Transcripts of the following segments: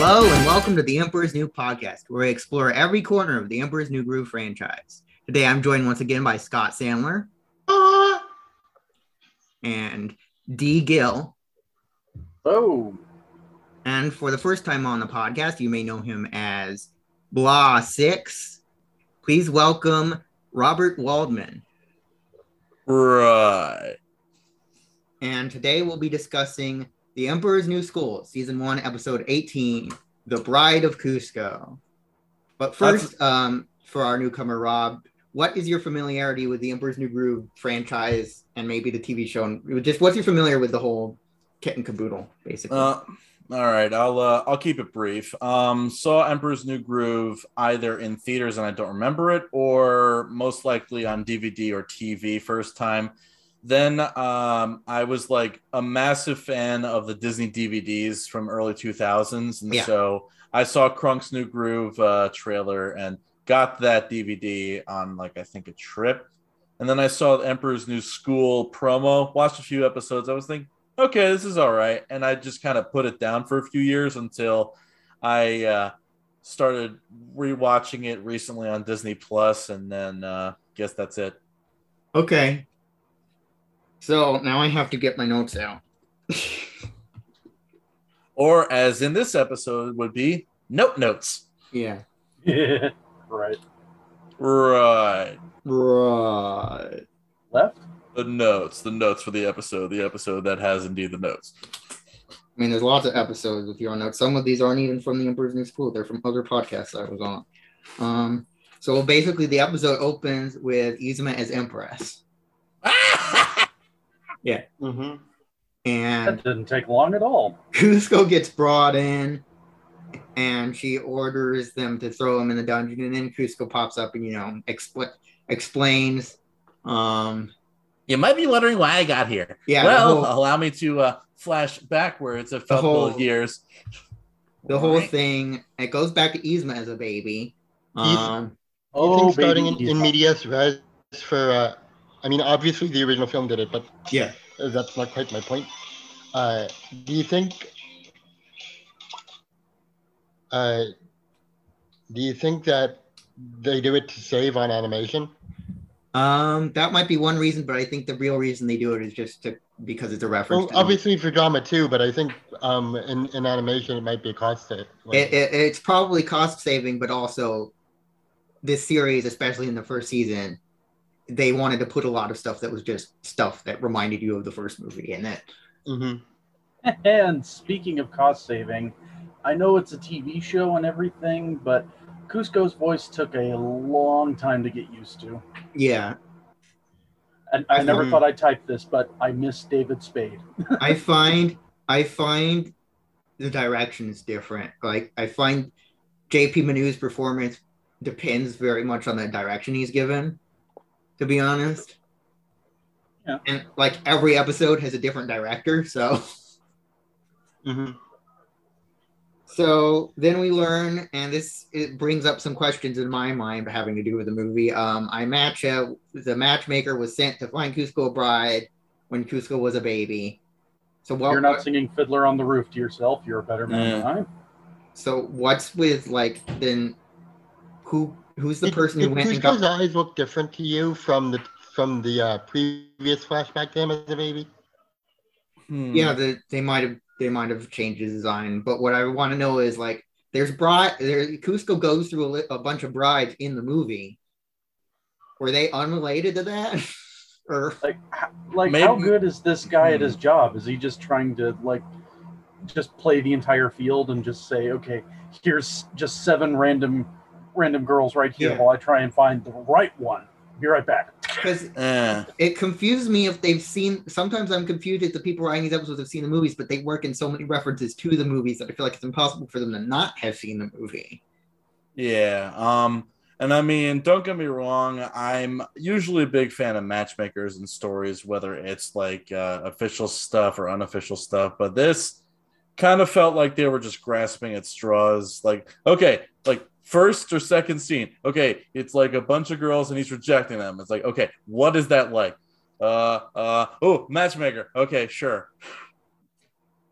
Hello and welcome to the Emperor's New Podcast, where we explore every corner of the Emperor's New Groove franchise. Today I'm joined once again by Scott Sandler uh. and D. Gill. Oh, And for the first time on the podcast, you may know him as Blah Six. Please welcome Robert Waldmen. Right. And today we'll be discussing The Emperor's New School, Season 1, Episode 18, The Bride of Kuzco. But first, um, for our newcomer, Rob, what is your familiarity with The Emperor's New Groove franchise and maybe the TV show? And just what's your familiar with the whole kit and caboodle, basically? Uh, all right. I'll uh, I'll keep it brief. Um, saw Emperor's New Groove either in theaters and I don't remember it, or most likely on DVD or TV first time. Then um, I was like a massive fan of the Disney DVDs from early 2000s, and Yeah. so I saw Kronk's New Groove uh, trailer and got that DVD on like I think a trip. And then I saw the Emperor's New School promo, watched a few episodes. I was thinking, okay, this is all right. And I just kind of put it down for a few years until I uh, started rewatching it recently on Disney Plus, and then uh, guess that's it. okay. So now I have to get my notes out. Or as in this episode would be note notes. yeah. yeah, right. Right. Right. Left. The notes, the notes for the episode, the episode that has indeed the notes. I mean, there's lots of episodes with your notes. Some of these aren't even from the Emperor's New School; they're from other podcasts I was on. Um, so basically, the episode opens with Yzma as Empress, Mm-hmm. and That didn't take long at all. Kuzco gets brought in, and she orders them to throw him in the dungeon. And then Kuzco pops up and you know expl- explains. Um, You might be wondering why I got here. Yeah, Well, whole- allow me to uh, flash backwards a couple whole- of years. the whole Right. thing. It goes back to Yzma as a baby. Um, You Oh, starting baby, in, in medias res for, uh, I mean, obviously the original film did it, but yeah. that's not quite my point. Uh, do you think, uh, do you think that they do it to save on animation? Um, that might be one reason, but I think the real reason they do it is just to because it's a reference. Well, obviously for drama too, but I think um, in, in animation it might be a cost it. it, it, it's probably cost saving, but also this series, especially in the first season, they wanted to put a lot of stuff that was just stuff that reminded you of the first movie, and that Mhm. And speaking of cost saving, I know it's a TV show and everything, but Kuzco's voice took a long time to get used to. yeah, And I never Mhm. thought I'd type this, but I miss David Spade. I find I find the direction is different. Like I find JP Manoux's performance depends very much on the direction he's given. To be honest, Yeah. and like every episode has a different director, so. Mhm. So then we learn, and this it brings up some questions in my mind having to do with the movie. Um, I match uh, the matchmaker was sent to find Kuzco a bride when Kuzco was a baby. So what? You're not singing Fiddler on the Roof to yourself. You're a better man than I. so what's with like then? Who who's the Did- person who did went and Kuzco's got? eyes look different to you from the from the uh, previous flashback to him as a baby? Hmm. Yeah, the, they might have they might have changed his design, but what I want to know is like, there's bride. There Kuzco goes through a, li- a bunch of brides in the movie. Were they unrelated to that? or Like, like Maybe- how good is this guy at Hmm. his job? Is he just trying to like just play the entire field and just say, okay, here's just seven random random girls right here Yeah. while I try and find the right one. Be right back. because Eh. it confused me if they've seen sometimes i'm confused if the people writing these episodes have seen the movies but they work in so many references to the movies that i feel like it's impossible for them to not have seen the movie Yeah. Um, and I mean, don't get me wrong, I'm usually a big fan of matchmakers and stories, whether it's like uh, official stuff or unofficial stuff, but this kind of felt like they were just grasping at straws. Like, okay, like first or second scene, okay, it's like a bunch of girls and he's rejecting them. It's like, okay, what is that like? Uh, uh, oh, matchmaker. Okay, sure.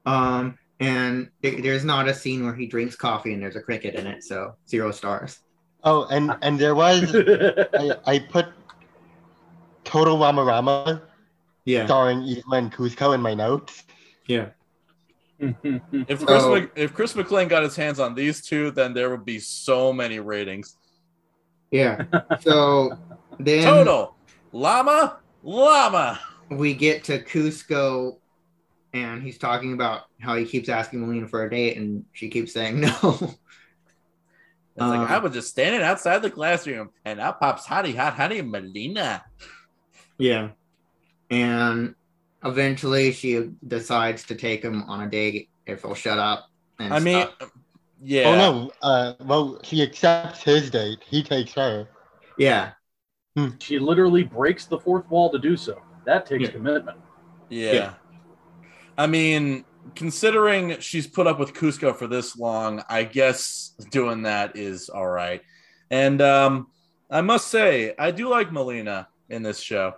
um and th- there's not a scene where he drinks coffee and there's a cricket in it, so zero stars. Oh, and and there was I, I put Total Rama Rama Yeah, starring Yzma and Kuzco in my notes. yeah. If Chris, So- Mc, if Chris McLean got his hands on these two, then there would be so many ratings. Yeah. So then Total llama, llama. we get to Kuzco and he's talking about how he keeps asking Malina for a date and she keeps saying no. It's like Um, I was just standing outside the classroom, and out pops Hottie Hot Honey Malina. yeah. And eventually she decides to take him on a date if he'll shut up. And I mean, stop. yeah. Oh no, uh, well she accepts his date. He takes her. yeah. she literally breaks the fourth wall to do so. That takes Yeah. commitment. Yeah. Yeah. I mean, considering she's put up with Kuzco for this long, I guess doing that is all right. And um, I must say, I do like Malina in this show.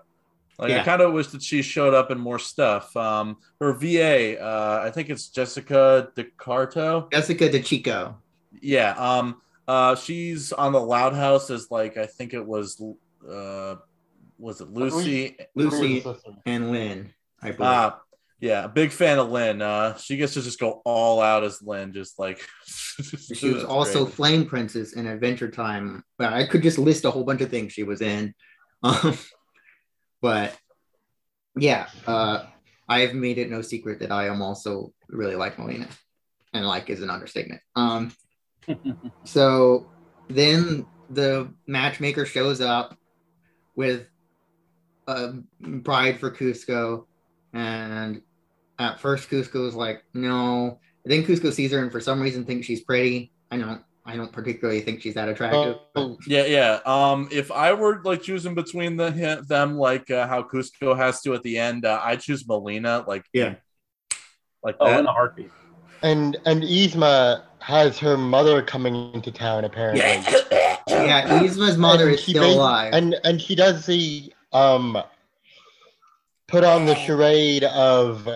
Like, I kind of wish that she showed up in more stuff. Um, her VA, uh, I think it's Jessica DeCarto. Jessica DiCicco. Yeah. Um, uh, she's on the Loud House as like I think it was, uh, was it Lucy? Lucy and Lynn, I believe. Uh, yeah, big fan of Lynn. Uh, she gets to just go all out as Lynn, just like she was also great. Flame Princess in Adventure Time. Well, I could just list a whole bunch of things she was in. Um, but yeah, uh, I've made it no secret that I am also really like Malina, and like is an understatement. Um, so then the matchmaker shows up with a bride for Kuzco, and at first Kuzco's like, no. Then Kuzco sees her and for some reason thinks she's pretty. I don't I don't particularly think she's that attractive. but- Oh, Yeah, yeah. Um, if I were like choosing between the them, like uh, how Kuzco has to at the end, uh, I choose Malina. Like, Yeah. like Oh, that. in a heartbeat. and and Yzma has her mother coming into town apparently. yeah, Yzma's mother And is she still alive. And and she does the um put on the charade of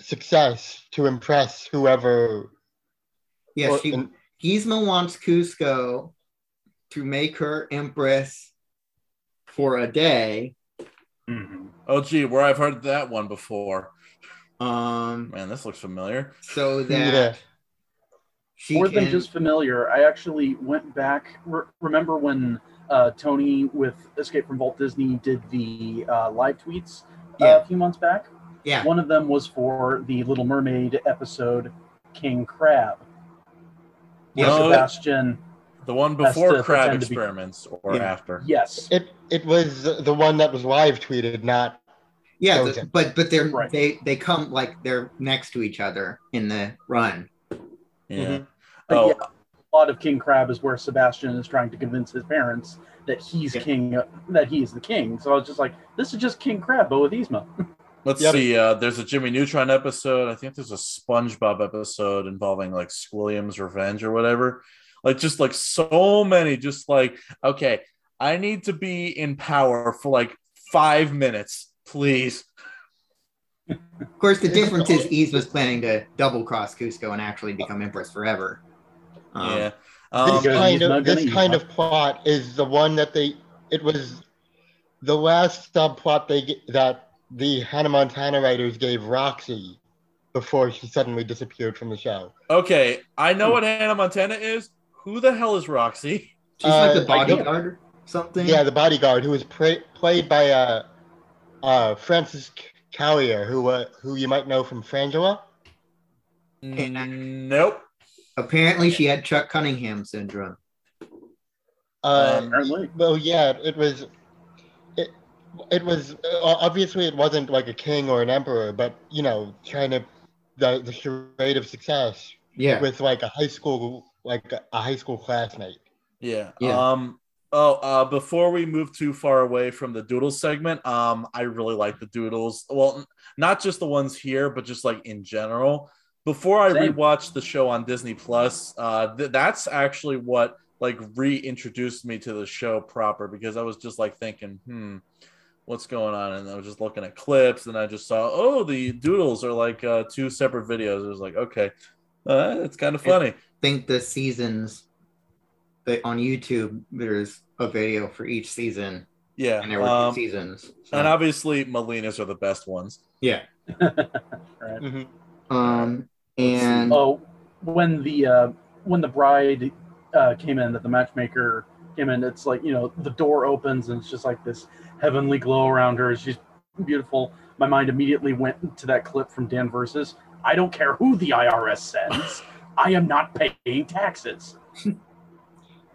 success to impress whoever. yes, or- she, and- Yzma wants Kuzco to make her empress for a day. Mhm. Oh, gee, where I've heard that one before. Um, Man, this looks familiar. so that Yeah. she More can, than just familiar, I actually went back. Re- remember when uh, Tony with Escape from Walt Disney did the uh, live tweets uh, Yeah. a few months back? yeah, One of them was for the Little Mermaid episode King Crab. Where Oh, Sebastian, The one before crab pretend to be- experiments or Yeah. after. yes, It it was the one that was live tweeted, not yeah, the- but but they're Right. they they come like they're next to each other in the run. Yeah. Mhm. Oh, yeah, a lot of King Crab is where Sebastian is trying to convince his parents that he's Yeah. king, that he is the king. So I was just like, this is just King Crab, but with Yzma. Let's Yep. see. Uh, there's a Jimmy Neutron episode. I think there's a SpongeBob episode involving like Squilliam's revenge or whatever. Like just like so many. Just like okay, I need to be in power for like five minutes, please. Of course, the difference is Yzma's planning to double cross Kuzco and actually become empress forever. Um, yeah. this Um, Because kind of this kind of plot is the one that they it was the last subplot they that the Hannah Montana writers gave Roxy before she suddenly disappeared from the show. okay, I know what Hannah Montana is. Who the hell is Roxy? She's like Uh, the bodyguard or something. Yeah, the bodyguard who was pra- played by uh, uh, Frances Callier, who uh, who you might know from Frangela. nope. Apparently, she had Chuck Cunningham syndrome. Uh, Um, Apparently. well, yeah, it was. It it was uh, obviously it wasn't like a king or an emperor, but you know, trying to the the charade of success Yeah. with like a high school like a, a high school classmate. Yeah. Yeah. Um. Oh, uh, before we move too far away from the doodles segment, um, I really like the doodles. Well, n- not just the ones here, but just like in general. Before I Same. rewatched the show on Disney Plus, uh, th- that's actually what like reintroduced me to the show proper because I was just like thinking, hmm, what's going on, and I was just looking at clips, and I just saw, oh, the doodles are like uh, two separate videos. It was like, okay, uh, it's kind of funny. I think the seasons that on YouTube, there's a video for each season, Yeah, and there were um, two seasons. So, and obviously Malinas are the best ones. yeah. right. Mhm. Um, and Oh, when the uh, when the bride uh, came in, that the matchmaker came in, it's like you know the door opens and it's just like this heavenly glow around her. She's beautiful. My mind immediately went to that clip from Dan versus. I don't care who the IRS sends. I am not paying taxes.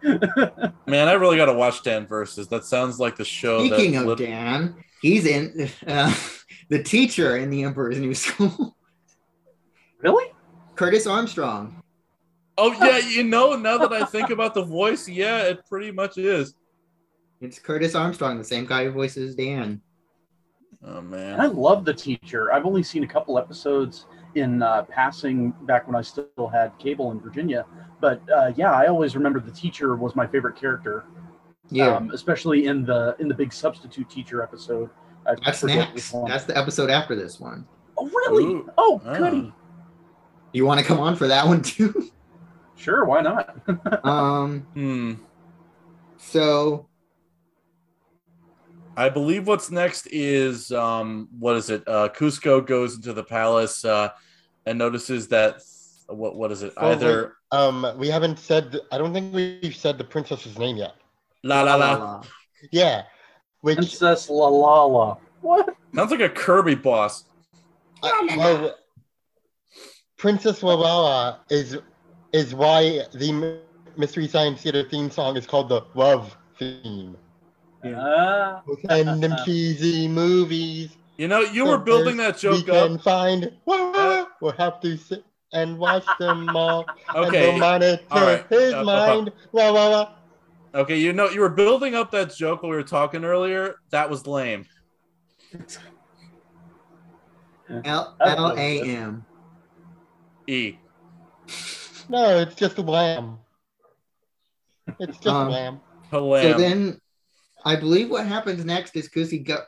Man, I really got to watch Dan versus. That sounds like the show. speaking that of lit- Dan, he's in uh, the teacher in the Emperor's New School, really? Curtis Armstrong. Oh yeah, you know, now that I think about the voice, yeah, it pretty much is. It's Curtis Armstrong, the same guy who voices Dan. Oh man, I love the teacher. I've only seen a couple episodes in uh, passing back when I still had cable in Virginia. But uh, yeah, I always remember the teacher was my favorite character. Yeah, um, especially in the in the big substitute teacher episode. I that's forget next. which one. That's the episode after this one. oh, really? Ooh. Oh, Ah. goody. You want to come on for that one too? Sure, why not? um. Hmm. So I believe what's next is um what is it? Uh Kuzco goes into the palace uh and notices that what what is it? Oh, Either Um, we haven't said. I don't think we've said the princess's name yet. la la la. Yeah, which Princess La La La. What? Sounds like a Kirby boss. uh, well, Princess Lalala is is why the Mystery Science Theater theme song is called the Love theme. Ah, And them cheesy movies. You know, you were building that best joke we can find. We'll have to sit and watch them all. And Okay. we'll monitor all right. his Uh, uh, mind. La, la, la. Okay, you know, you were building up that joke when we were talking earlier. That was lame. L That L was A good. M. E. No, it's just a lamb. It's just Um, lamb. Lamb. So then, I believe what happens next is Kuzco. Go,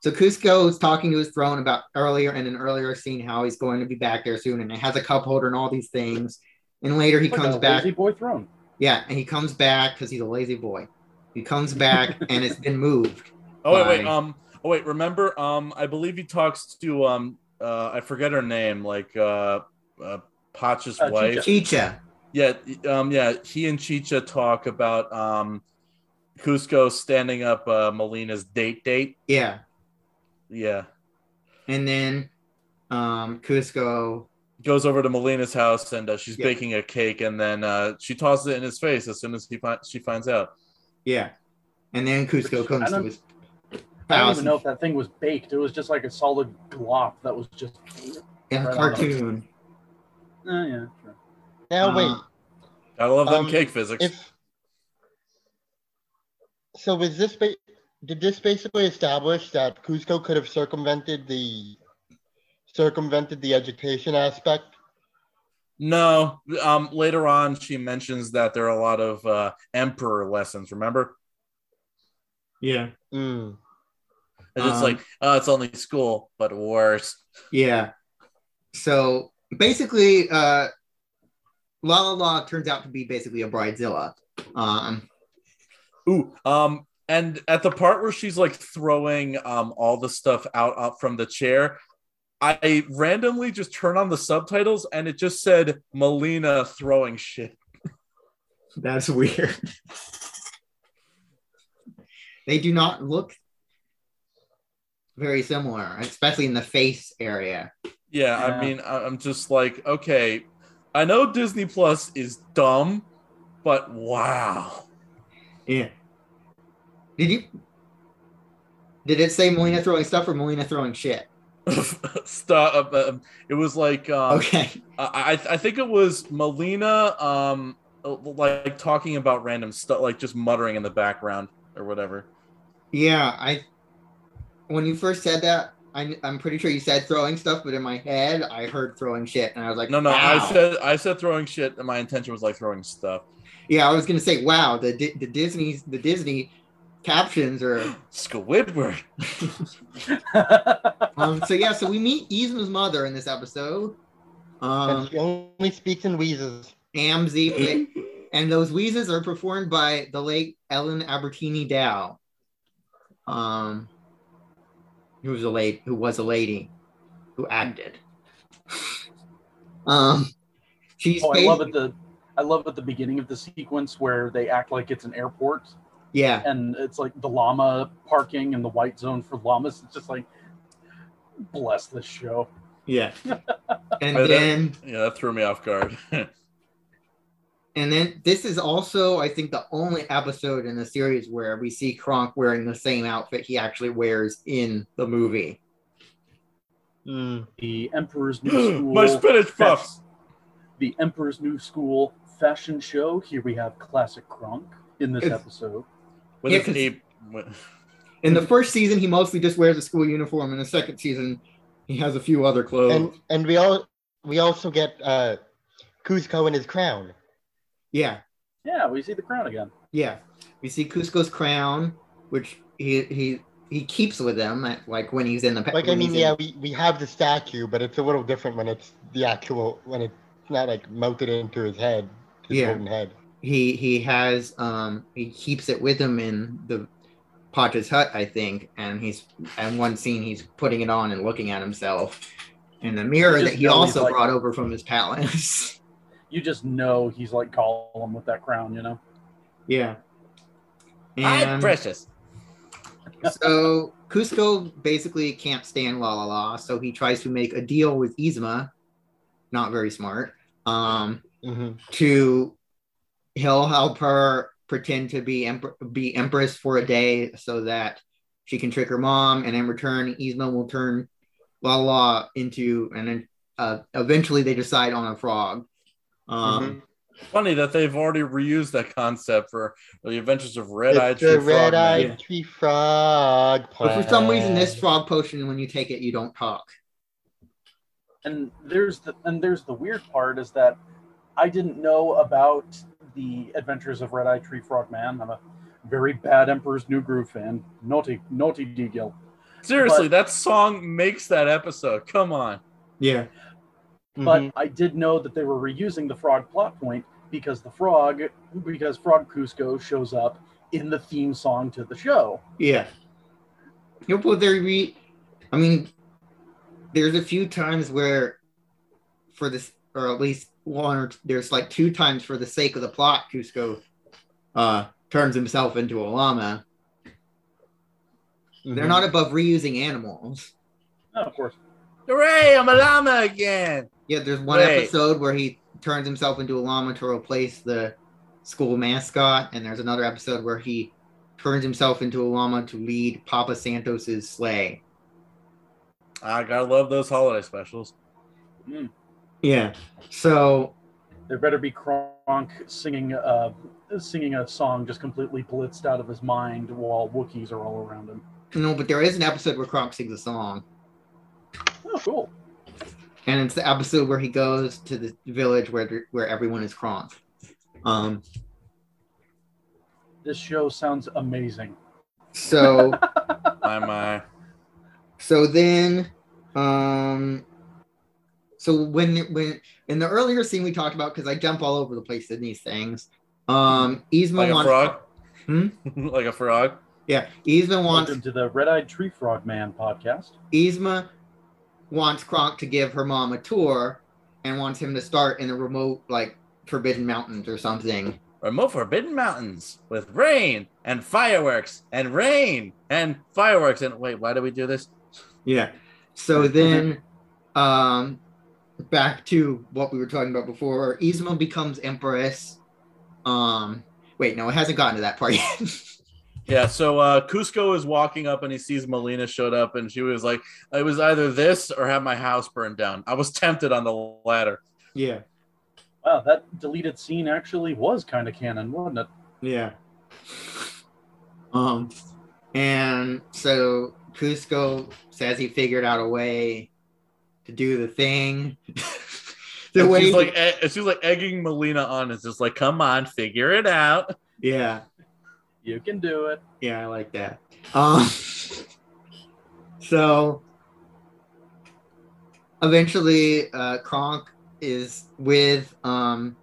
so Kuzco is talking to his throne about earlier in an earlier scene how he's going to be back there soon, and it has a cup holder and all these things. And later he like comes a back. Lazy boy throne. Yeah, and he comes back because he's a lazy boy. He comes back and it's been moved. Oh wait, wait. Um. Oh wait. Remember? Um. I believe he talks to um. Uh. I forget her name. Like uh. uh Pacha's Uh, wife. Chicha. Yeah. Um. Yeah. He and Chicha talk about um. Kuzco standing up uh, Malina's date date. Yeah. Yeah. And then um Kuzco. Goes over to Malina's house and uh, she's Yeah. baking a cake and then uh, she tosses it in his face as soon as he fi- she finds out. Yeah. And then Kuzco Which, comes I to don't- his I don't house even know if that thing was baked. It was just like a solid glop that was just. in a Right on. cartoon. Oh yeah. Sure. Now uh, wait, Gotta love them Um, cake physics. if so, was this ba- did this basically establish that Kuzco could have circumvented the circumvented the education aspect? No, um, later on she mentions that there are a lot of uh, emperor lessons. Remember? Yeah. Mm. It's just Um, like, oh, it's only school, but worse. Yeah. So basically, uh La La La turns out to be basically a bridezilla. Um Ooh, um, and at the part where she's like throwing um all the stuff out up from the chair, I randomly just turn on the subtitles and it just said Malina throwing shit. that's weird. they do not look very similar, especially in the face area. Yeah, Yeah. I mean, I- I'm just like, okay, I know Disney Plus is dumb, but wow. Yeah. Did you did it say Malina throwing stuff or Malina throwing shit? stuff. uh, um, it was like um, Okay. I I I think it was Malina um like talking about random stuff, like just muttering in the background or whatever. Yeah, I when you first said that, I, I'm pretty sure you said throwing stuff, but in my head, I heard throwing shit, and I was like, No, no, I said I said throwing shit, and my intention was like throwing stuff. yeah, I was gonna say, wow, the the Disney the Disney captions are Squidward. um, so yeah, so we meet Yzma's mother in this episode. and Um, she only speaks in wheezes. Amzie, and those wheezes are performed by the late Ellen Albertini Dow, um, who was a late, who was a lady, who acted. um, she's oh, I love basi- at the I love at the beginning of the sequence where they act like it's an airport yeah, and it's like the llama parking and the white zone for llamas. It's just like bless this show. yeah, and then Yeah, that threw me off guard. And then this is also, I think, the only episode in the series where we see Kronk wearing the same outfit he actually wears in the movie. Mm. The Emperor's New School. My spinach puffs. the Emperor's New School fashion show. Here we have classic Kronk in this It's- episode. With Yeah, his 'cause- ape. In the first season, he mostly just wears a school uniform. In the second season, he has a few other clothes. And and we all we also get uh Kuzco in his crown. Yeah, Yeah, we see the crown again. yeah. We see Kuzco's crown, which he he he keeps with him, at, like when he's in the Like I mean, he's in- yeah, we, we have the statue, but it's a little different when it's the actual when it's not like melted into his head, his Yeah. golden head. he he has um he keeps it with him in the Pacha's hut, I think, and he's and one scene he's putting it on and looking at himself in the mirror that he also like- brought over from his palace. You just know he's like Gollum with that crown, you know. yeah. I'm And precious. so Kuzco basically can't stand La La La, so he tries to make a deal with Yzma, not very smart, um, hmm to he'll help her pretend to be emper- be empress for a day so that she can trick her mom, and in return, Yzma will turn La La into, and then uh, eventually they decide on a frog. Um, Funny that they've already reused that concept for the Adventures of Red Eye It's Tree the Frog. red Man. eyed tree frog. But for some reason, this frog potion, when you take it, you don't talk. And there's the and there's the weird part is that I didn't know about the Adventures of Red Eye Tree Frog Man. I'm a very bad Emperor's New Groove fan. Naughty, naughty Deagle. Seriously, But- that song makes that episode. Come on. Yeah. But Mhm. I did know that they were reusing the frog plot point because the frog, because Frog Kuzco shows up in the theme song to the show. Yeah. You know, but there re I mean, there's a few times where for this or at least one or there's like two times for the sake of the plot, Kuzco uh turns himself into a llama. They're Mhm. not above reusing animals. Oh, of course. Hooray, I'm a llama again. Yeah, there's one Right. episode where he turns himself into a llama to replace the school mascot, and there's another episode where he turns himself into a llama to lead Papa Santos's sleigh. I gotta love those holiday specials. Yeah. So There better be Kronk singing uh, singing a song just completely blitzed out of his mind while Wookiees are all around him. no, but there is an episode where Kronk sings a song, Oh, cool. And it's the episode where he goes to the village where where everyone is Kronk. Um. This show sounds amazing. So My my. so then, um. So when when in the earlier scene we talked about because I jump all over the place in these things. Um, Yzma Like a wants frog? Hmm? like a frog? yeah, Yzma wants Welcome to the Red Eyed Tree Frog Man podcast. Yzma wants Kronk to give her mom a tour and wants him to start in the remote like Forbidden Mountains or something. Remote Forbidden Mountains with rain and fireworks and rain and fireworks. And wait, why do we do this? Yeah. So then, um, back to what we were talking about before. Yzma becomes empress. Um, wait, no, it hasn't gotten to that part yet. Yeah, so uh, Kuzco is walking up and he sees Malina showed up, and she was like, "It was either this or have my house burned down." I was tempted on the latter. yeah. Wow, that deleted scene actually was kind of canon, wasn't it? Yeah. Um, and so Kuzco says he figured out a way to do the thing. the And way, she's like, she's like egging Malina on. It's just like, "Come on, figure it out." yeah. You can do it. Yeah, I like that. Um, so eventually, uh, Kronk is with um,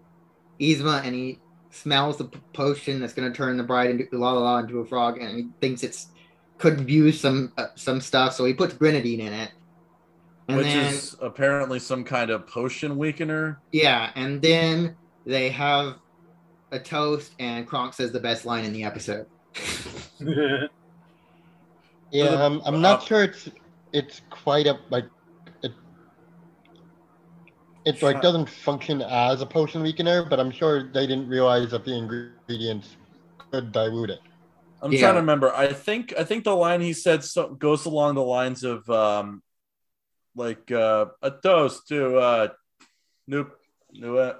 Yzma, and he smells the potion that's going to turn the bride into La La La into a frog, and he thinks it's could use some uh, some stuff, so he puts grenadine in it. And Which then, is apparently some kind of potion weakener. yeah, and then they have a toast, and Kronk says the best line in the episode. Yeah, I'm, I'm not sure it's it's quite a like it. It like doesn't function as a potion weakener, but I'm sure they didn't realize that the ingredients could dilute it. I'm Yeah. trying to remember. I think I think the line he said so, goes along the lines of um, like uh, a toast to uh, new new uh,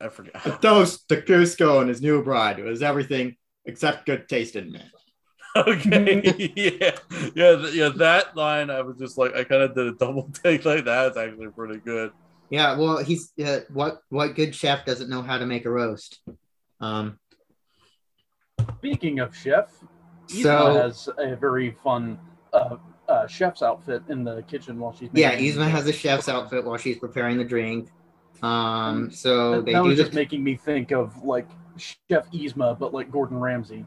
I forget. toast to Kuzco and his new bride. It was everything except good taste in it. okay, yeah, yeah, th- yeah. That line, I was just like, I kind of did a double take like that. It's actually pretty good. Yeah, well, he's uh, what what good chef doesn't know how to make a roast? Um, Speaking of chef, Yzma so has a very fun uh, uh, chef's outfit in the kitchen while she's yeah, making- Yzma has a chef's outfit while she's preparing the drink. Um, so That, they that do was the just making me think of like Chef Yzma, but like Gordon Ramsay.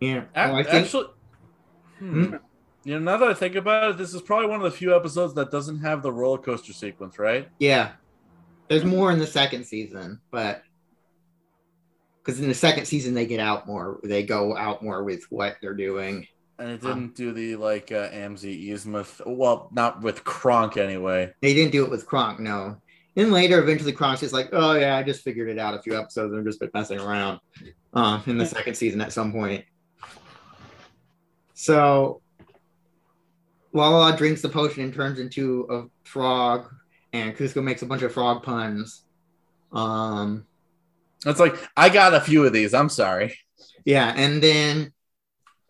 yeah. Ac- Oh, I think actually, hmm. you know, now that I think about it, this is probably one of the few episodes that doesn't have the roller coaster sequence, right? yeah, there's more in the second season, but because in the second season they get out more, they go out more with what they're doing. And it didn't do the like uh, Amzi Yzma. th- well, not with Kronk anyway. They didn't do it with Kronk, no. Then later, eventually, Kronk's just like, "Oh yeah, I just figured it out a few episodes. I've just been messing around." Uh, in the second season, at some point. So, Lala drinks the potion and turns into a frog, and Kuzco makes a bunch of frog puns. Um, It's like I got a few of these. I'm sorry. yeah, and then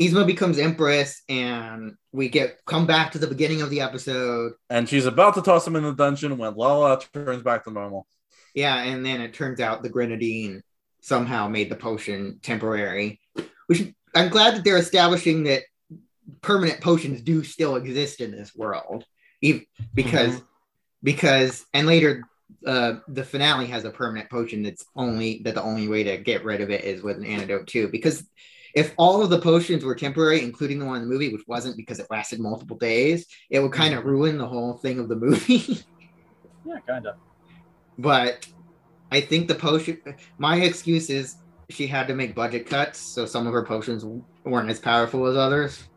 Yzma becomes empress, and we get come back to the beginning of the episode. And she's about to toss him in the dungeon when Lala turns back to normal. Yeah, and then it turns out the grenadine somehow made the potion temporary. Which I'm glad that they're establishing that permanent potions do still exist in this world, ev- because because and later uh, the finale has a permanent potion that's only that the only way to get rid of it is with an antidote too. Because if all of the potions were temporary, including the one in the movie, which wasn't because it lasted multiple days, it would kind of ruin the whole thing of the movie. Yeah, kind of. but I think the potion. My excuse is she had to make budget cuts, so some of her potions weren't as powerful as others.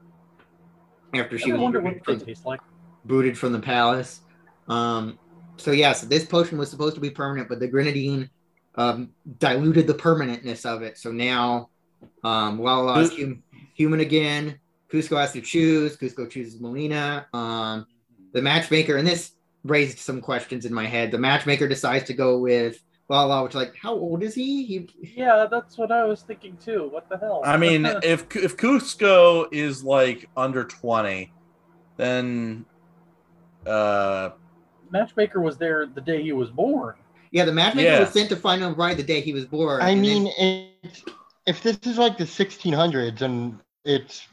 After she I was wonder what booted they from, like. booted from the palace. Um, so yeah, so this potion was supposed to be permanent, but the grenadine um, diluted the permanentness of it. So now, um, Lala is hum- human again. Kuzco has to choose. Kuzco chooses Malina. Um, the matchmaker, and this raised some questions in my head. The matchmaker decides to go with Lala, which like, how old is he? He Yeah, that's what I was thinking too. What the hell? I mean, if if Kuzco is like under 20, then uh Matchmaker was there the day he was born. yeah, the matchmaker Yeah. was sent to find him right the day he was born. I and then- mean, it's, if this is like the 1600s and it's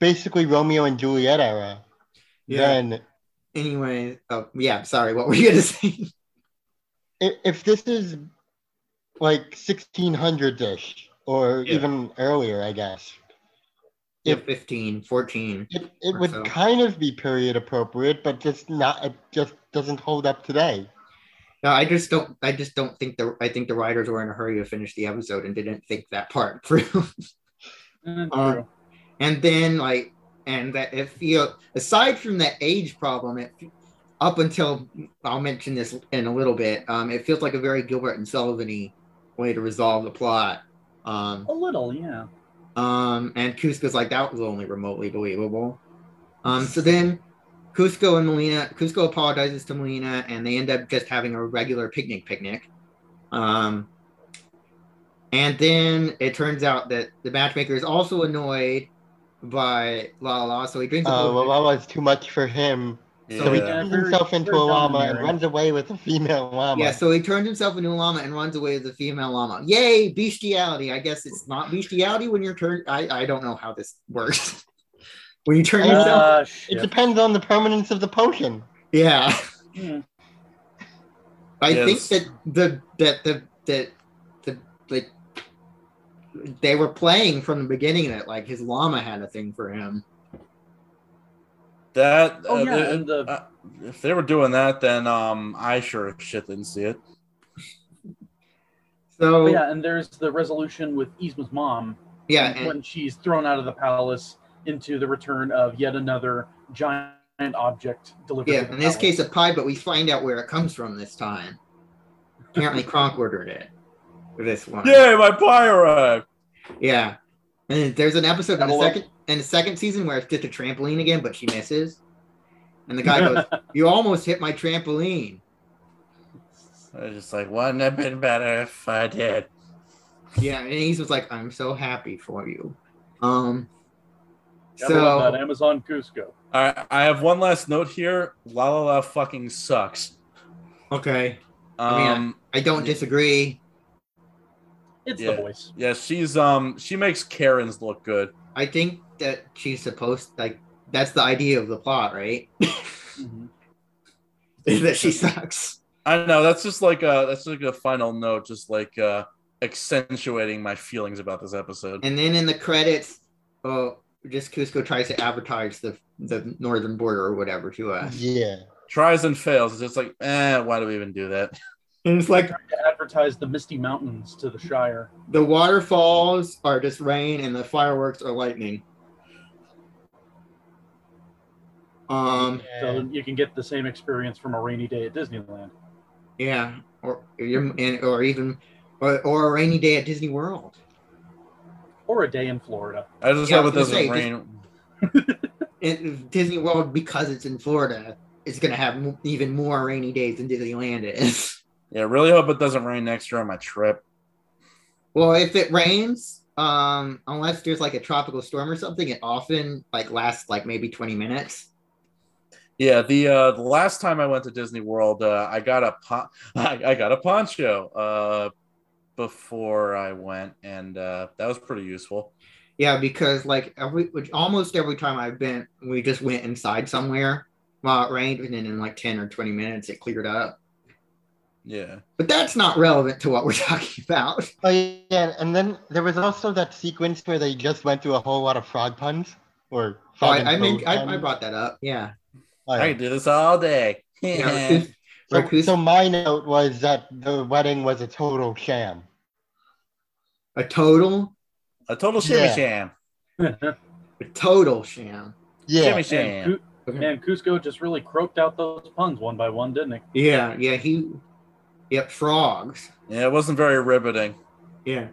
basically Romeo and Juliet era, Yeah. then anyway, oh yeah, sorry, what were you gonna say? i- if this is like 1600s ish or Yeah. even earlier, I guess, Yeah, If- 15, 14. it, it would so. kind of be period appropriate, but just not, it just doesn't hold up today. No, I just don't. I just don't think the. I think the writers were in a hurry to finish the episode and didn't think that part through. Mm, Um, and then like, and that if you aside from that age problem, it up until I'll mention this in a little bit. Um, it feels like a very Gilbert and Sullivan way to resolve the plot. Um, a little, yeah. Um, and Kuzco's like, that was only remotely believable. Um, so then Kuzco and Malina, Kuzco apologizes to Malina, and they end up just having a regular picnic picnic. Um, and then it turns out that the matchmaker is also annoyed by La La, so he drinks a Uh, potion. well, that was too much for him So he- He Yeah. turns himself into a llama and runs away with a female llama. Yeah, so he turns himself into a llama and runs away with a female llama. Yay, bestiality. I guess it's not bestiality when you're turned. I, I don't know how this works. when you turn Uh, yourself. Ah, it depends on the permanence of the potion. Yeah. Hmm. I Yes. think that the that the that the like they were playing from the beginning that like his llama had a thing for him. That Oh uh, yeah, it- and the uh, if they were doing that, then um, I sure shit didn't see it. So oh, yeah, yeah, and there's the resolution with Yzma's mom and- when she's thrown out of the palace into the return of yet another giant object delivered. yeah. to the In this case, a pie, but we find out where it comes from this time. Apparently, Kronk ordered it for this one. Yay, my pie arrived! Yeah. And there's an episode in the second in the second season where it's just a trampoline again, but she misses. And the guy goes, You almost hit my trampoline. I was just like, wouldn't have been better if I did. Yeah, and he's just like, I'm so happy for you. Um Gotta love that so Amazon Kuzco. All right, I have one last note here. La La La fucking sucks. okay. I mean, Um, I don't disagree. It's Yeah. the voice. yeah, she's um, she makes Karens look good. I think that she's supposed like that's the idea of the plot, right? Mhm. Is that she sucks. I know that's just like a that's like a final note, just like uh, accentuating my feelings about this episode. And then in the credits, oh just Kuzco tries to advertise the the northern border or whatever to us. Yeah. Tries and fails. It's just like, eh, why do we even do that? And it's like trying To advertise the Misty Mountains to the Shire. the waterfalls are just rain and the fireworks are lightning. Um So you can get the same experience from a rainy day at Disneyland. yeah, or or even or, or a rainy day at Disney World. Or a day in Florida. I just Yeah, I hope it doesn't say, rain. It, Disney World because it's in Florida, it's gonna have mo- even more rainy days than Disneyland is. Yeah, really hope it doesn't rain next year on my trip. well, if it rains, um, unless there's like a tropical storm or something, it often like lasts like maybe twenty minutes. Yeah, the uh, the last time I went to Disney World, uh, I got a pon- I, I got a poncho uh, before I went, and uh, that was pretty useful. Yeah, because like every which almost every time I've been, we just went inside somewhere while it rained, and then in like ten or twenty minutes it cleared up. Yeah, But that's not relevant to what we're talking about. Oh yeah, and then there was also that sequence where they just went through a whole lot of frog puns. Or Oh, I, I mean, toad I, I brought that up. Yeah. Oh. I can do this all day. Yeah, Cus- So, or so my note was that the wedding was a total sham. a total, a total shimmy Yeah. sham. a total sham. Yeah. Shimmy sham. Cu- and Kuzco just really croaked out those puns one by one, didn't he? Yeah, yeah. He, yep, frogs. Yeah, it wasn't very riveting. Yeah.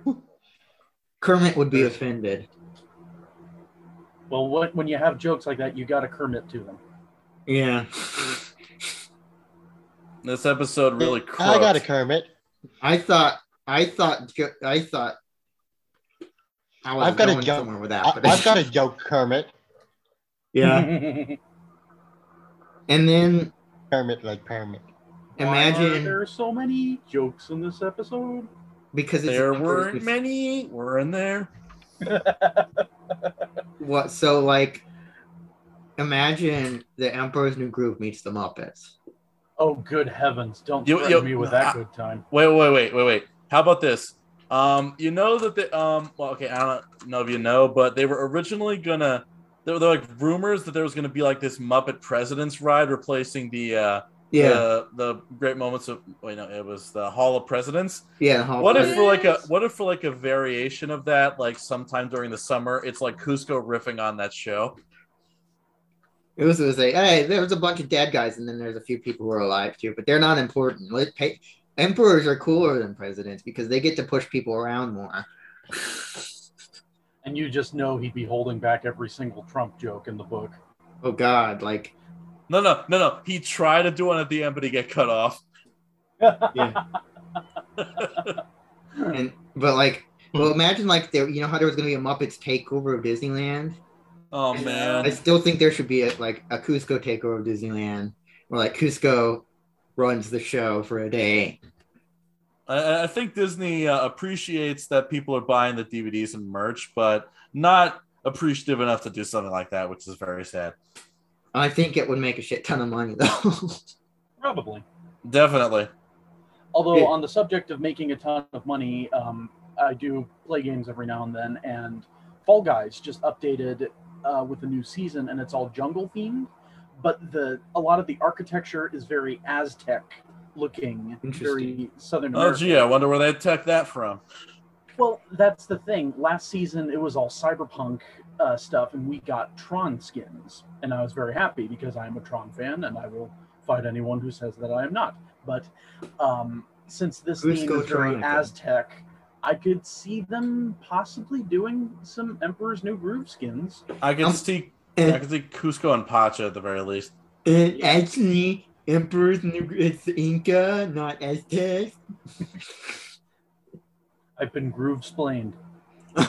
Kermit would be offended. Well, what, when you have jokes like that, you got to Kermit to them. Yeah. This episode really I got a Kermit. I thought, I thought, I thought. I was I've got a going joke. somewhere with that. I, but I've got a joke, Kermit. yeah. And then Kermit like Kermit. Why are imagine there are so many jokes in this episode. because it's There weren't New- many. Were in there. What? So like, imagine the Emperor's New Groove meets the Muppets. Oh, good heavens! Don't You- threaten you- me with that ah. good time. Wait, wait, wait, wait, wait. How about this? Um, you know that the um, well, okay, I don't know if you know, but they were originally gonna. There were like rumors that there was gonna be like this Muppet President's Ride replacing the uh, Yeah, the the Great Moments of. Wait, no, it was the Hall of Presidents. yeah. Hall What if Pass. for like a what if for like a variation of that, like sometime during the summer, it's like Kuzco riffing on that show? It was, it was like, hey, there's a bunch of dead guys, and then there's a few people who are alive too, but they're not important. Let pay, emperors are cooler than presidents because they get to push people around more. And you just know he'd be holding back every single Trump joke in the book. Oh God, like No, no, no, no. He tried to do one at the end, but he get cut off. yeah, and but like, well, imagine like there, you know how there was gonna be a Muppets takeover of Disneyland, Oh man! I still think there should be a, like a Kuzco takeover of Disneyland, where like Kuzco runs the show for a day. I, I think Disney uh, appreciates that people are buying the DVDs and merch, but not appreciative enough to do something like that, which is very sad. I think it would make a shit ton of money though. Probably. Definitely. Although Yeah. on the subject of making a ton of money, um, I do play games every now and then, and Fall Guys just updated uh, with a new season, and it's all jungle themed. But the a lot of the architecture is very Aztec looking, very Southern Oh gee, I wonder where they took that from. Well, that's the thing. Last season it was all cyberpunk uh, stuff, and we got Tron skins, and I was very happy because I'm a Tron fan, and I will fight anyone who says that I am not. But um, since this theme Cusco is very Tronica. Aztec, I could see them possibly doing some Emperor's New Groove skins. I can Um, see I And, can see Kuzco and Pacha at the very least. and actually, Emperor's New it's Inca, not Aztec. I've been groove splained.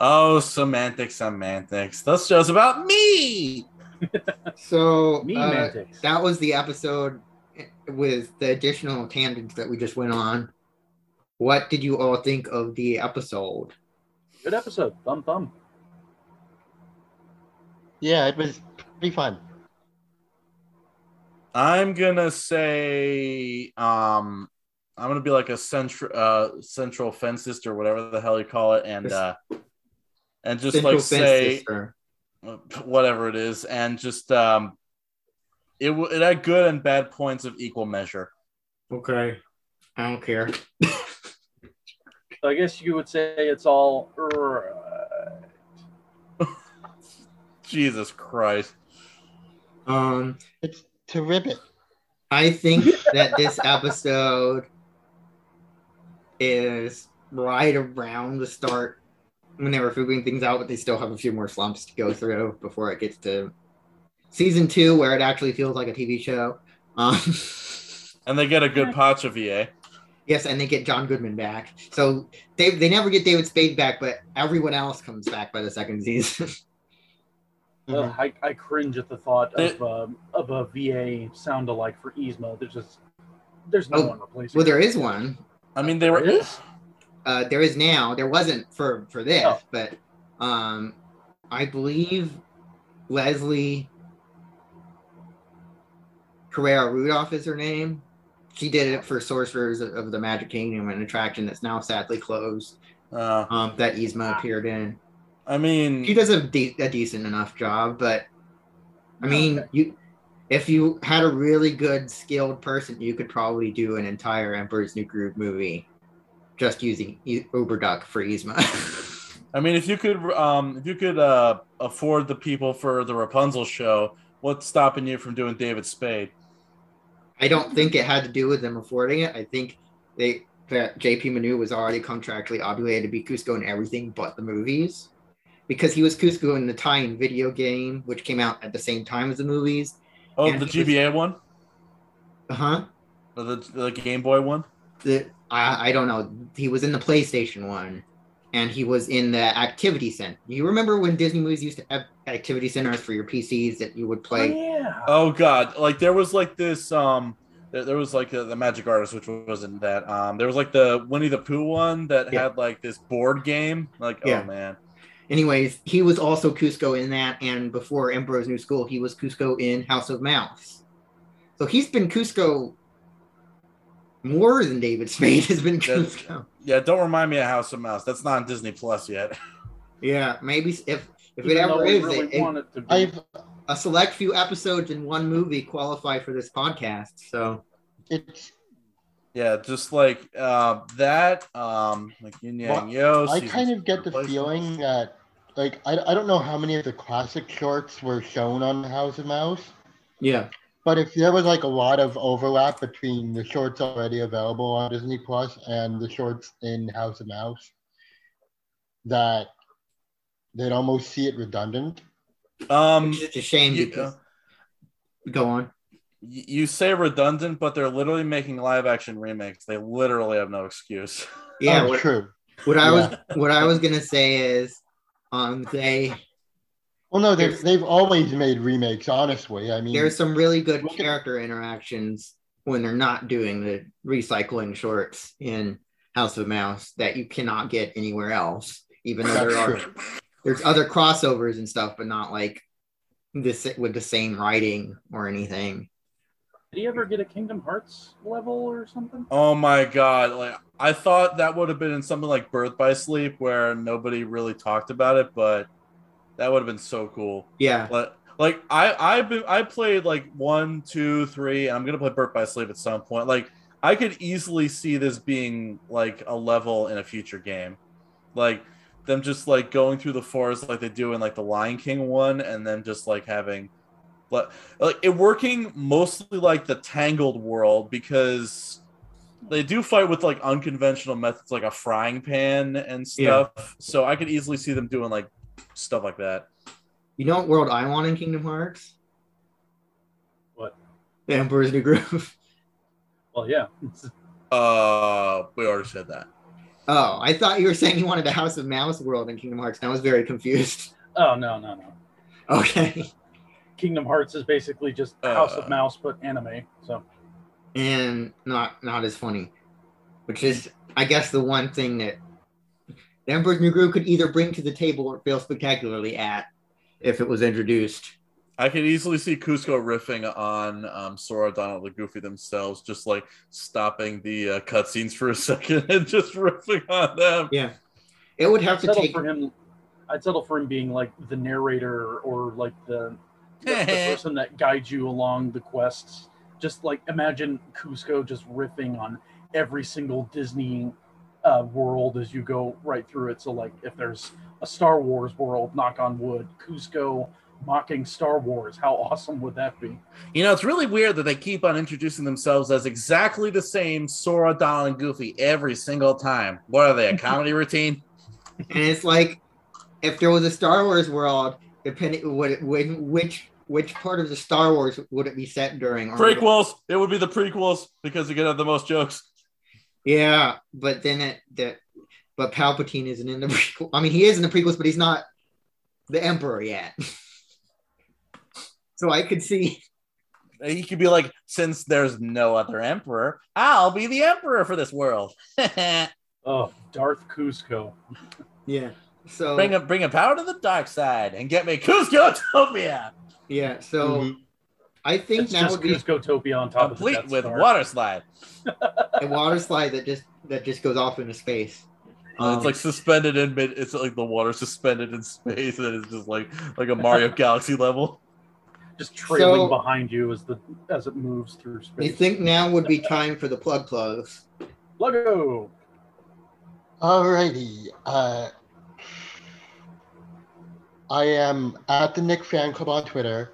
Oh, semantics, semantics. This show's about me. so Me uh, that was the episode with the additional tangents that we just went on. What did you all think of the episode? Good episode. Thumb thumb. Yeah, it was pretty fun. I'm gonna say um I'm gonna be like a central uh central fensist or whatever the hell you call it, and uh and just Central like say Sister. whatever it is, and just um it w- it had good and bad points of equal measure. Okay. I don't care. So I guess you would say it's all. right. Jesus Christ. Um, It's terrific. I think that this episode is right around the start when they were figuring things out, but they still have a few more slumps to go through before it gets to season two, where it actually feels like a TV show. Um, And they get a good Pacha VA. Yes, and they get John Goodman back. So they they never get David Spade back, but everyone else comes back by the second season. Ugh, Mhm. I, I cringe at the thought of um, of a VA sound alike for Yzma. There's just there's no Oh, one replacing. well, there is one. I mean, they were. There is? Uh, there is now. There wasn't for for this, Oh. but um, I believe Leslie Carrara Rudolph is her name. She did it for Sorcerers of the Magic Kingdom, an attraction that's now sadly closed. Uh, Um, that Yzma appeared in. I mean, She does a, de- a decent enough job, but I mean, Okay. you if you had a really good skilled person, you could probably do an entire Emperor's New Groove movie just using U- Uber Duck for Yzma. I mean, if you could, um, if you could uh, afford the people for the Rapunzel show, what's stopping you from doing David Spade? I don't think it had to do with them affording it. I think they that JP Manoux was already contractually obligated to be Kuzco in everything but the movies. Because he was Kuzco in the tie-in video game, which came out at the same time as the movies. Oh, Yeah, the he was- GBA one, Uh-huh. The the Game Boy one. The I, I don't know. He was in the PlayStation one and he was in the activity center. You remember when Disney movies used to have activity centers for your PCs that you would play? Oh, play? yeah. Oh God, like there was like this. Um, there, there was like uh, the Magic Artist, which wasn't that. Um, there was like the Winnie the Pooh one that Yeah. had like this board game. Like, Yeah. oh man, Anyways, he was also Kuzco in that, and before Emperor's New School, he was Kuzco in House of Mouse. So he's been Kuzco more than David Spade has been That's- Kuzco. Yeah. Don't remind me of House of Mouse. That's not on Disney Plus yet. Yeah, maybe if if it Even though ever is, really it- it- want it to be. I've a select few episodes in one movie qualify for this podcast. So it's Yeah, just like uh, that. Um, like Yin Yang Yo. I kind of get the feeling that like I, I don't know how many of the classic shorts were shown on House of Mouse, yeah, but if there was like a lot of overlap between the shorts already available on Disney Plus and the shorts in House of Mouse, that they'd almost see it redundant. Um, it's a shame you, because uh, go on. you say redundant, but they're literally making live action remakes. They literally have no excuse. Yeah, oh, what, true. what I was what I was gonna say is, um, they Well, no, they've they've always made remakes. Honestly, I mean, There's some really good Look at- character interactions when they're not doing the recycling shorts in House of Mouse that you cannot get anywhere else. Even though there are there's other crossovers and stuff, but not like this with the same writing or anything. Did he ever get a Kingdom Hearts level or something? Oh my god! Like I thought that would have been in something like Birth by Sleep, where nobody really talked about it, but that would have been so cool. Yeah, But like I I've been I played like one, two, three, and I'm gonna play Birth by Sleep at some point. Like I could easily see this being like a level in a future game, like them just like going through the forest like they do in like the Lion King one, and then just like having, but like it working mostly like the Tangled world because they do fight with like unconventional methods like a frying pan and Yeah. stuff. So I could easily see them doing like stuff like that. you know what world I want in Kingdom Hearts? What? The Emperor's New Groove. Well, yeah. Uh, we already said that. Oh, I thought you were saying you wanted a House of Mouse world in Kingdom Hearts. and I was very confused. Oh no, no, no. Okay. Kingdom Hearts is basically just House Uh. of Mouse but anime. So and not not as funny, which is I guess the one thing that the Emperor's New Groove could either bring to the table or fail spectacularly at if it was introduced. I could easily see Kuzco riffing on um, Sora, Donald, and Goofy themselves, just like stopping the uh, cutscenes for a second and just riffing on them. Yeah, it would have I'd to settle take. for him. I'd settle for him being like the narrator or like the, the, the person that guides you along the quests. Just like imagine Kuzco just riffing on every single Disney uh, world as you go right through it. So like if there's a Star Wars world, knock on wood, Kuzco mocking Star Wars. How awesome would that be? You know, it's really weird that they keep on introducing themselves as exactly the same Sora, Donald, and Goofy every single time. What are they, a comedy routine? And it's like if there was a Star Wars world, depending what when which which part of the Star Wars would it be set during? Or Prequels. It would be the prequels because you get have the most jokes. Yeah, but then it that but Palpatine isn't in the prequel. I mean, he is in the prequels, but he's not the Emperor yet. so I could see. He could be like, since there's no other emperor, I'll be the emperor for this world. Oh, Darth Kuzco. Yeah. So bring a bring a power to the dark side and get me Kuzco-topia, yeah. So Mhm. I think It's now just would be Kuzco-topia on top of the complete Death with Star. water slide. a water slide that just that just goes off into space. Uh, Um, it's like suspended in mid. It's like the water suspended in space, and it's just like like a Mario Galaxy level. just trailing So- behind you as the as it moves through I space. think now would be time for the plug plugs. Lego. Alrighty. Uh, I am at the Nick Fan Club on Twitter.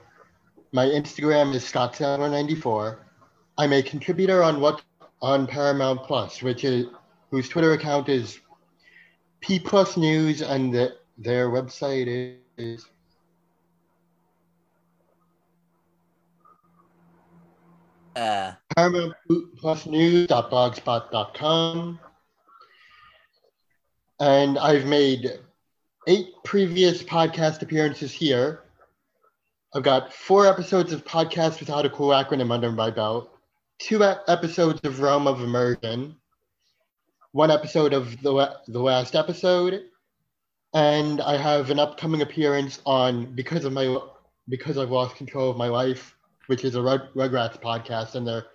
My Instagram is Scott94. I'm a contributor on what on Paramount Plus, which is whose Twitter account is P Plus News, and the, their website is Uh, Paramount Plus News.blogspot.com. And I've made eight previous podcast appearances here. I've got four episodes of Podcast Without a Cool Acronym under my belt, two episodes of Realm of Immersion, one episode of the, the last episode, and I have an upcoming appearance on Because of My Because I've Lost Control of My Life, which is a Rug- Rugrats podcast, and they're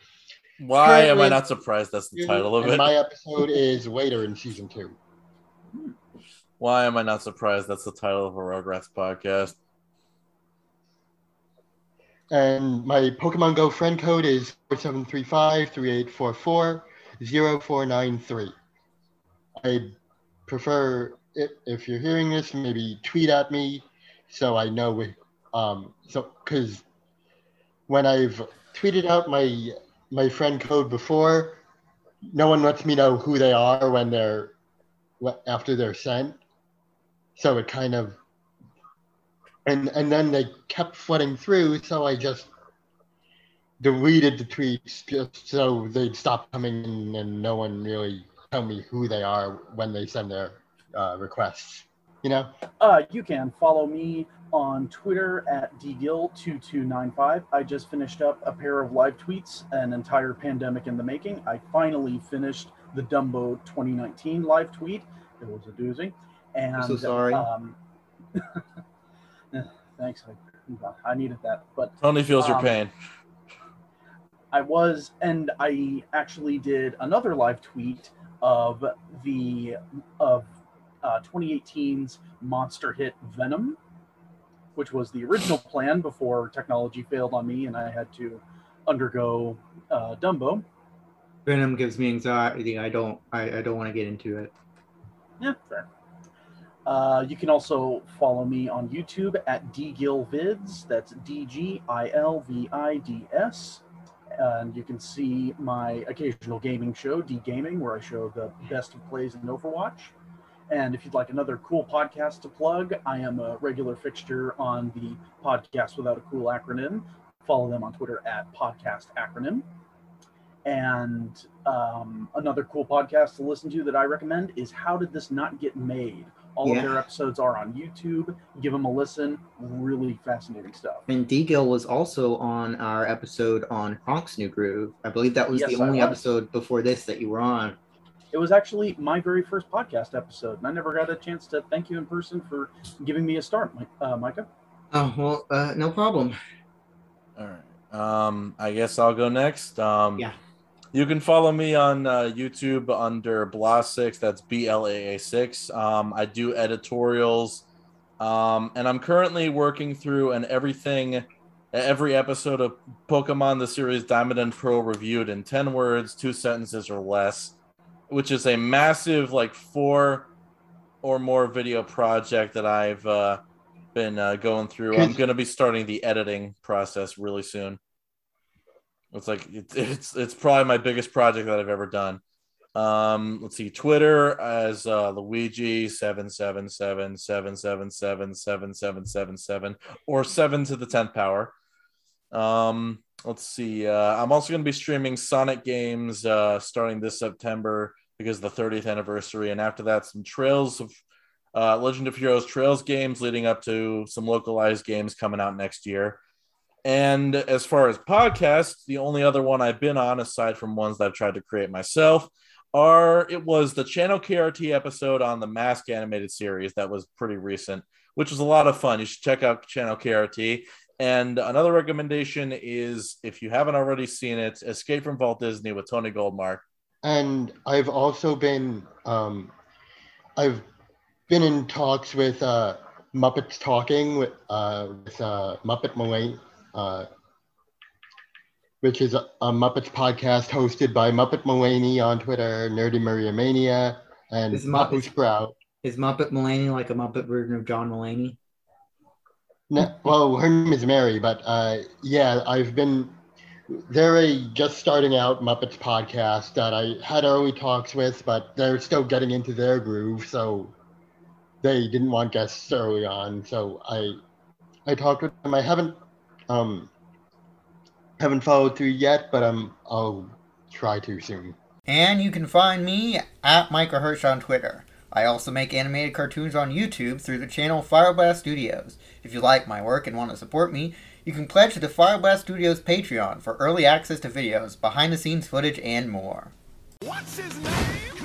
why am I not surprised? That's the title of it. My episode is later in season two. Why am I not surprised? That's the title of a Rugrats podcast. And my Pokemon Go friend code is 4735 3844 0493. I prefer, if, you're hearing this, maybe tweet at me so I know. Um, so, because when I've tweeted out my my friend code before, no one lets me know who they are when they're after they're sent. So it kind of and and then they kept flooding through, so I just deleted the tweets just so they'd stop coming in and no one really tell me who they are when they send their uh, requests. You know, Uh, you can follow me on Twitter at dgill2295. I just finished up a pair of live tweets, an entire pandemic in the making. I finally finished the Dumbo 2019 live tweet. It was a doozy. And I'm so sorry. Um, thanks. I, I needed that. But Tony feels your Um, pain. I was, and I actually did another live tweet of the of uh, 2018's monster hit Venom, which was the original plan before technology failed on me and I had to undergo uh, Dumbo. Venom gives me anxiety. I don't. I, I don't want to get into it. Yeah, fair. Uh, you can also follow me on YouTube at dgilvids. That's D G I L V I D S. And you can see my occasional gaming show, D Gaming, where I show the best of plays in Overwatch. And if you'd like another cool podcast to plug, I am a regular fixture on the Podcast Without a Cool Acronym. Follow them on Twitter at Podcast Acronym. And um, another cool podcast to listen to that I recommend is How Did This Not Get Made? All Yeah. of their episodes are on YouTube. Give them a listen. Really fascinating stuff. And D Gill was also on our episode on Kronk's New Groove. I believe that was Yes, the only was. episode before this that you were on. It was actually my very first podcast episode, and I never got a chance to thank you in person for giving me a start, Mi- uh, Micah. Oh well, uh, no problem. All right. Um, I guess I'll go next. Um, Yeah. You can follow me on uh, YouTube under Blaa6. That's B L A A 6. Um, I do editorials. Um, and I'm currently working through an everything, every episode of Pokemon the series Diamond and Pearl reviewed in 10 words, two sentences or less, which is a massive, like, four or more video project that I've uh, been uh, going through. I'm going to be starting the editing process really soon. It's like it's it's, probably my biggest project that I've ever done. Um, let's see, Twitter as uh, Luigi seven seven seven seven seven seven seven seven seven seven or seven to the tenth power. Um, let's see. Uh, I'm also going to be streaming Sonic games uh, starting this September because the 30th anniversary, and after that, some Trails of uh, Legend of Heroes Trails games leading up to some localized games coming out next year. And as far as podcasts, the only other one I've been on, aside from ones that I've tried to create myself, are it was the Channel KRT episode on the Mask animated series that was pretty recent, which was a lot of fun. You should check out Channel KRT. And another recommendation is if you haven't already seen it, Escape from Walt Disney with Tony Goldmark. and I've also been um, I've been in talks with uh, Muppets Talking with uh, with uh, Muppet Mulaney, uh, which is a, a Muppets podcast hosted by Muppet Mulaney on Twitter, Nerdy Maria Mania, and Is Papu Muppets- Sprout. Is Muppet Mulaney like a Muppet version of John Mulaney? No, well, her name is Mary, but uh, yeah, I've been. They're a just starting out Muppets podcast that I had early talks with, but they're still getting into their groove, so they didn't want guests early on. So I, I talked with them. I haven't, um, haven't followed through yet, but um, I'll try to soon. And you can find me at Micah Hirsh on Twitter. I also make animated cartoons on YouTube through the channel Fireblast Studios. If you like my work and want to support me, you can pledge to the Fireblast Studios Patreon for early access to videos, behind the scenes footage, and more. What's his name?